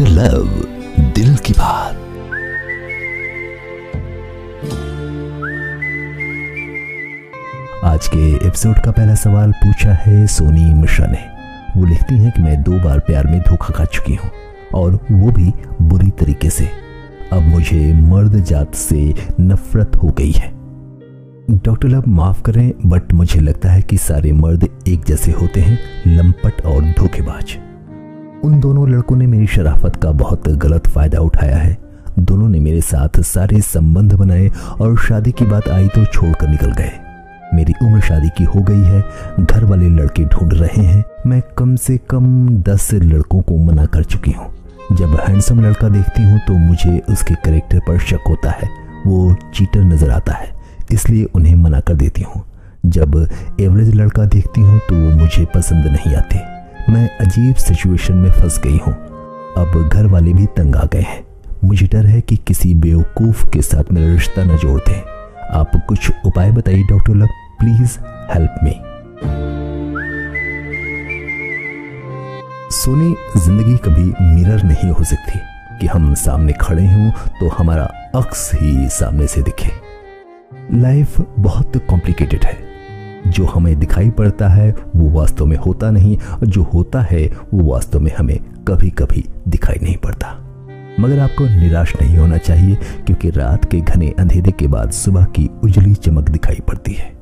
Doctor love दिल की बात। आज के एपिसोड का पहला सवाल पूछा है सोनी मिश्रा ने। वो लिखती हैं कि मैं दो बार प्यार में धोखा खा चुकी हूँ, और वो भी बुरी तरीके से। अब मुझे मर्द जात से नफरत हो गई है। डॉक्टर लव माफ़ करें, बट मुझे लगता है कि सारे मर्द एक जैसे होते हैं, लंपट और धोखेबाज। उन दोनों लड़कों ने मेरी शराफत का बहुत गलत फ़ायदा उठाया है। दोनों ने मेरे साथ सारे संबंध बनाए और शादी की बात आई तो छोड़कर निकल गए। मेरी उम्र शादी की हो गई है, घर वाले लड़के ढूंढ रहे हैं। मैं कम से कम दस लड़कों को मना कर चुकी हूँ। जब हैंडसम लड़का देखती हूँ तो मुझे उसके करेक्टर पर शक होता है। वो चीटर नज़र आता है, इसलिए उन्हें मना कर देती हूँ। जब एवरेज लड़का देखती हूँ तो वो मुझे पसंद नहीं आते। मैं अजीब सिचुएशन में फंस गई हूँ। अब घर वाले भी तंग आ गए हैं। मुझे डर है कि किसी बेवकूफ़ के साथ मेरा रिश्ता न जोड़ दें। आप कुछ उपाय बताइए, doctor love? Please help me. Soni, ज़िंदगी कभी मिरर नहीं हो सकती। कि हम सामने खड़े हों तो हमारा अक्स ही सामने से दिखे। लाइफ बहुत कॉम्प्लिकेटेड है। जो हमें दिखाई पड़ता है, वो वास्तव में होता नहीं और जो होता है, वो वास्तव में हमें कभी कभी दिखाई नहीं पड़ता। मगर आपको निराश नहीं होना चाहिए, क्योंकि रात के घने अंधेरे के बाद सुबह की उजली चमक दिखाई पड़ती है।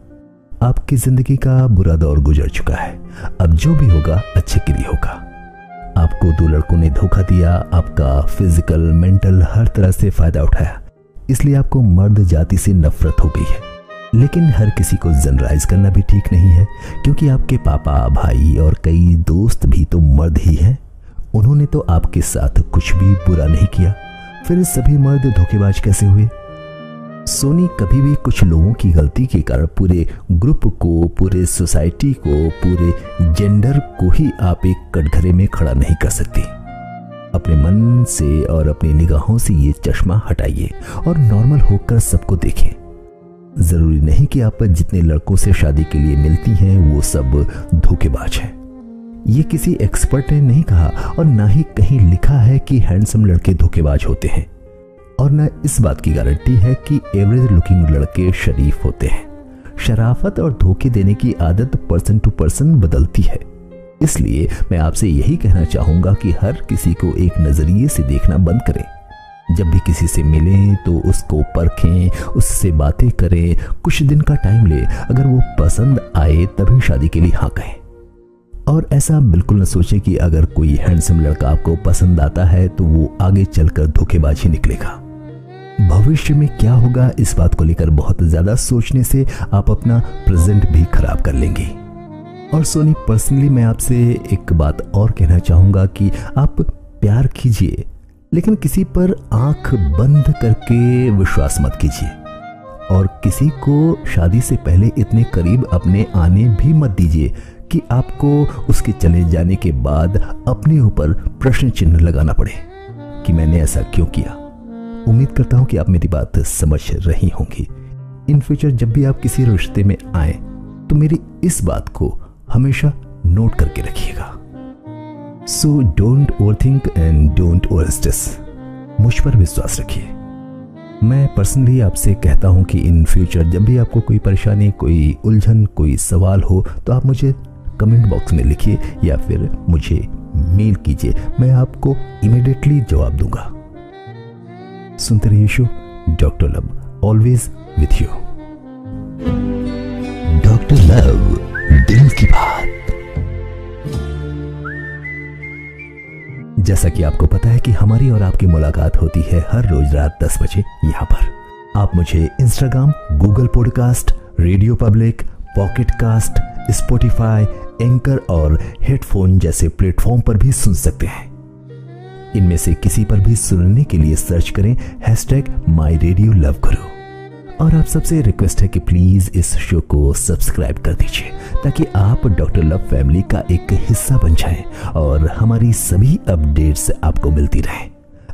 आपकी ज़िंदगी का बुरा दौर गुजर चुका है। अब जो भी होगा, अच्छे के लिए होगा। आपको दो लड़कों ने धोखा दिया, आपका फ़िज़िकल मेंटल हर तरह से फ़ायदा उठाया। इसलिए आपको मर्द जाति से नफरत हो गई है। लेकिन हर किसी को जनरलाइज करना भी ठीक नहीं है, क्योंकि आपके पापा, भाई और कई दोस्त भी तो मर्द ही हैं। उन्होंने तो आपके साथ कुछ भी बुरा नहीं किया। फिर सभी मर्द धोखेबाज कैसे हुए? सोनी कभी भी कुछ लोगों की गलती के कारण पूरे ग्रुप को, पूरे सोसाइटी को, पूरे जेंडर को ही आप एक कटघरे में खड़ा नहीं कर सकती। अपने मन से और अपनी निगाहों से ये चश्मा हटाइए और नॉर्मल होकर सबको देखें। ज़रूरी नहीं कि आप जितने लड़कों से शादी के लिए मिलती हैं, वो सब धोखेबाज हैं। ये किसी एक्सपर्ट ने नहीं कहा और ना ही कहीं लिखा है कि हैंडसम लड़के धोखेबाज होते हैं। और न इस बात की गारंटी है कि एवरेज लुकिंग लड़के शरीफ होते हैं। शराफत और धोखे देने की आदत पर्सन टू पर्सन बदलती है। इसलिए मैं आपसे यही कहना चाहूँगा कि हर किसी को एक नज़रिए से देखना बंद करें। जब भी किसी से मिलें तो उसको परखें, उससे बातें करें, कुछ दिन का टाइम ले। अगर वो पसंद आए, तभी शादी के लिए हाँ कहें। और ऐसा बिल्कुल न सोचें कि अगर कोई हैंडसम लड़का आपको पसंद आता है तो वो आगे चलकर धोखेबाजी निकलेगा। भविष्य में क्या होगा, इस बात को लेकर बहुत ज़्यादा सोचने से आप अपना प्रेजेंट भी खराब कर लेंगे। और सोनी पर्सनली मैं आपसे एक बात और कहना चाहूँगा कि आप प्यार कीजिए। लेकिन किसी पर आँख बंद करके विश्वास मत कीजिए। और किसी को शादी से पहले इतने करीब अपने आने भी मत दीजिए कि आपको उसके चले जाने के बाद अपने ऊपर प्रश्न चिन्ह लगाना पड़े कि मैंने ऐसा क्यों किया। उम्मीद करता हूँ कि आप मेरी बात समझ रही होंगी। इन फ्यूचर जब भी आप किसी रिश्ते में आए तो मेरी इस बात को हमेशा नोट करके रखिएगा। So don't overthink and don't overstress मुझ पर विश्वास रखिए। मैं पर्सनली आपसे कहता हूँ कि इन फ्यूचर जब भी आपको कोई परेशानी, कोई उलझन, कोई सवाल हो तो आप मुझे कमेंट बॉक्स में लिखिए या फिर मुझे मेल कीजिए। मैं आपको इमिडिएटली जवाब दूँगा। सुनते रहिए show doctor love always with you doctor love दिल की बात। जैसा कि आपको पता है कि हमारी और आपकी मुलाकात होती है हर रोज रात 10 बजे यहाँ पर। आप मुझे Instagram Google podcast Radio Public Pocket Cast Spotify Anchor और हेडफोन जैसे प्लेटफॉर्म पर भी सुन सकते हैं। इनमें से किसी पर भी सुनने के लिए सर्च करें हैशटैग माई रेडियो लव करो और आप सबसे रिक्वेस्ट है कि प्लीज़ इस शो को सब्सक्राइब कर दीजिए, ताकि आप डॉक्टर लव फैमिली का एक हिस्सा बन जाएँ और हमारी सभी अपडेट्स आपको मिलती रहे।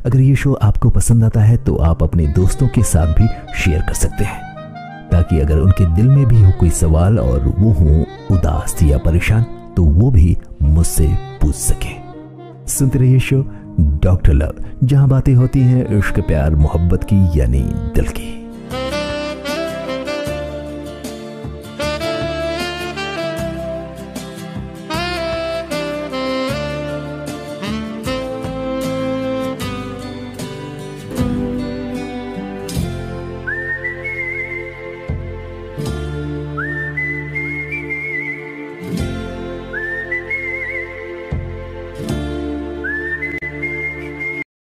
अगर ये शो आपको पसंद आता है तो आप अपने दोस्तों के साथ भी शेयर कर सकते हैं, ताकि अगर उनके दिल में भी हो कोई सवाल और वो हो उदास या परेशान तो वो भी मुझसे पूछ सके। सुनते रहिए शो डॉक्टर लव जहाँ बातें होती हैं इश्क, प्यार, मोहब्बत की, यानी दिल की।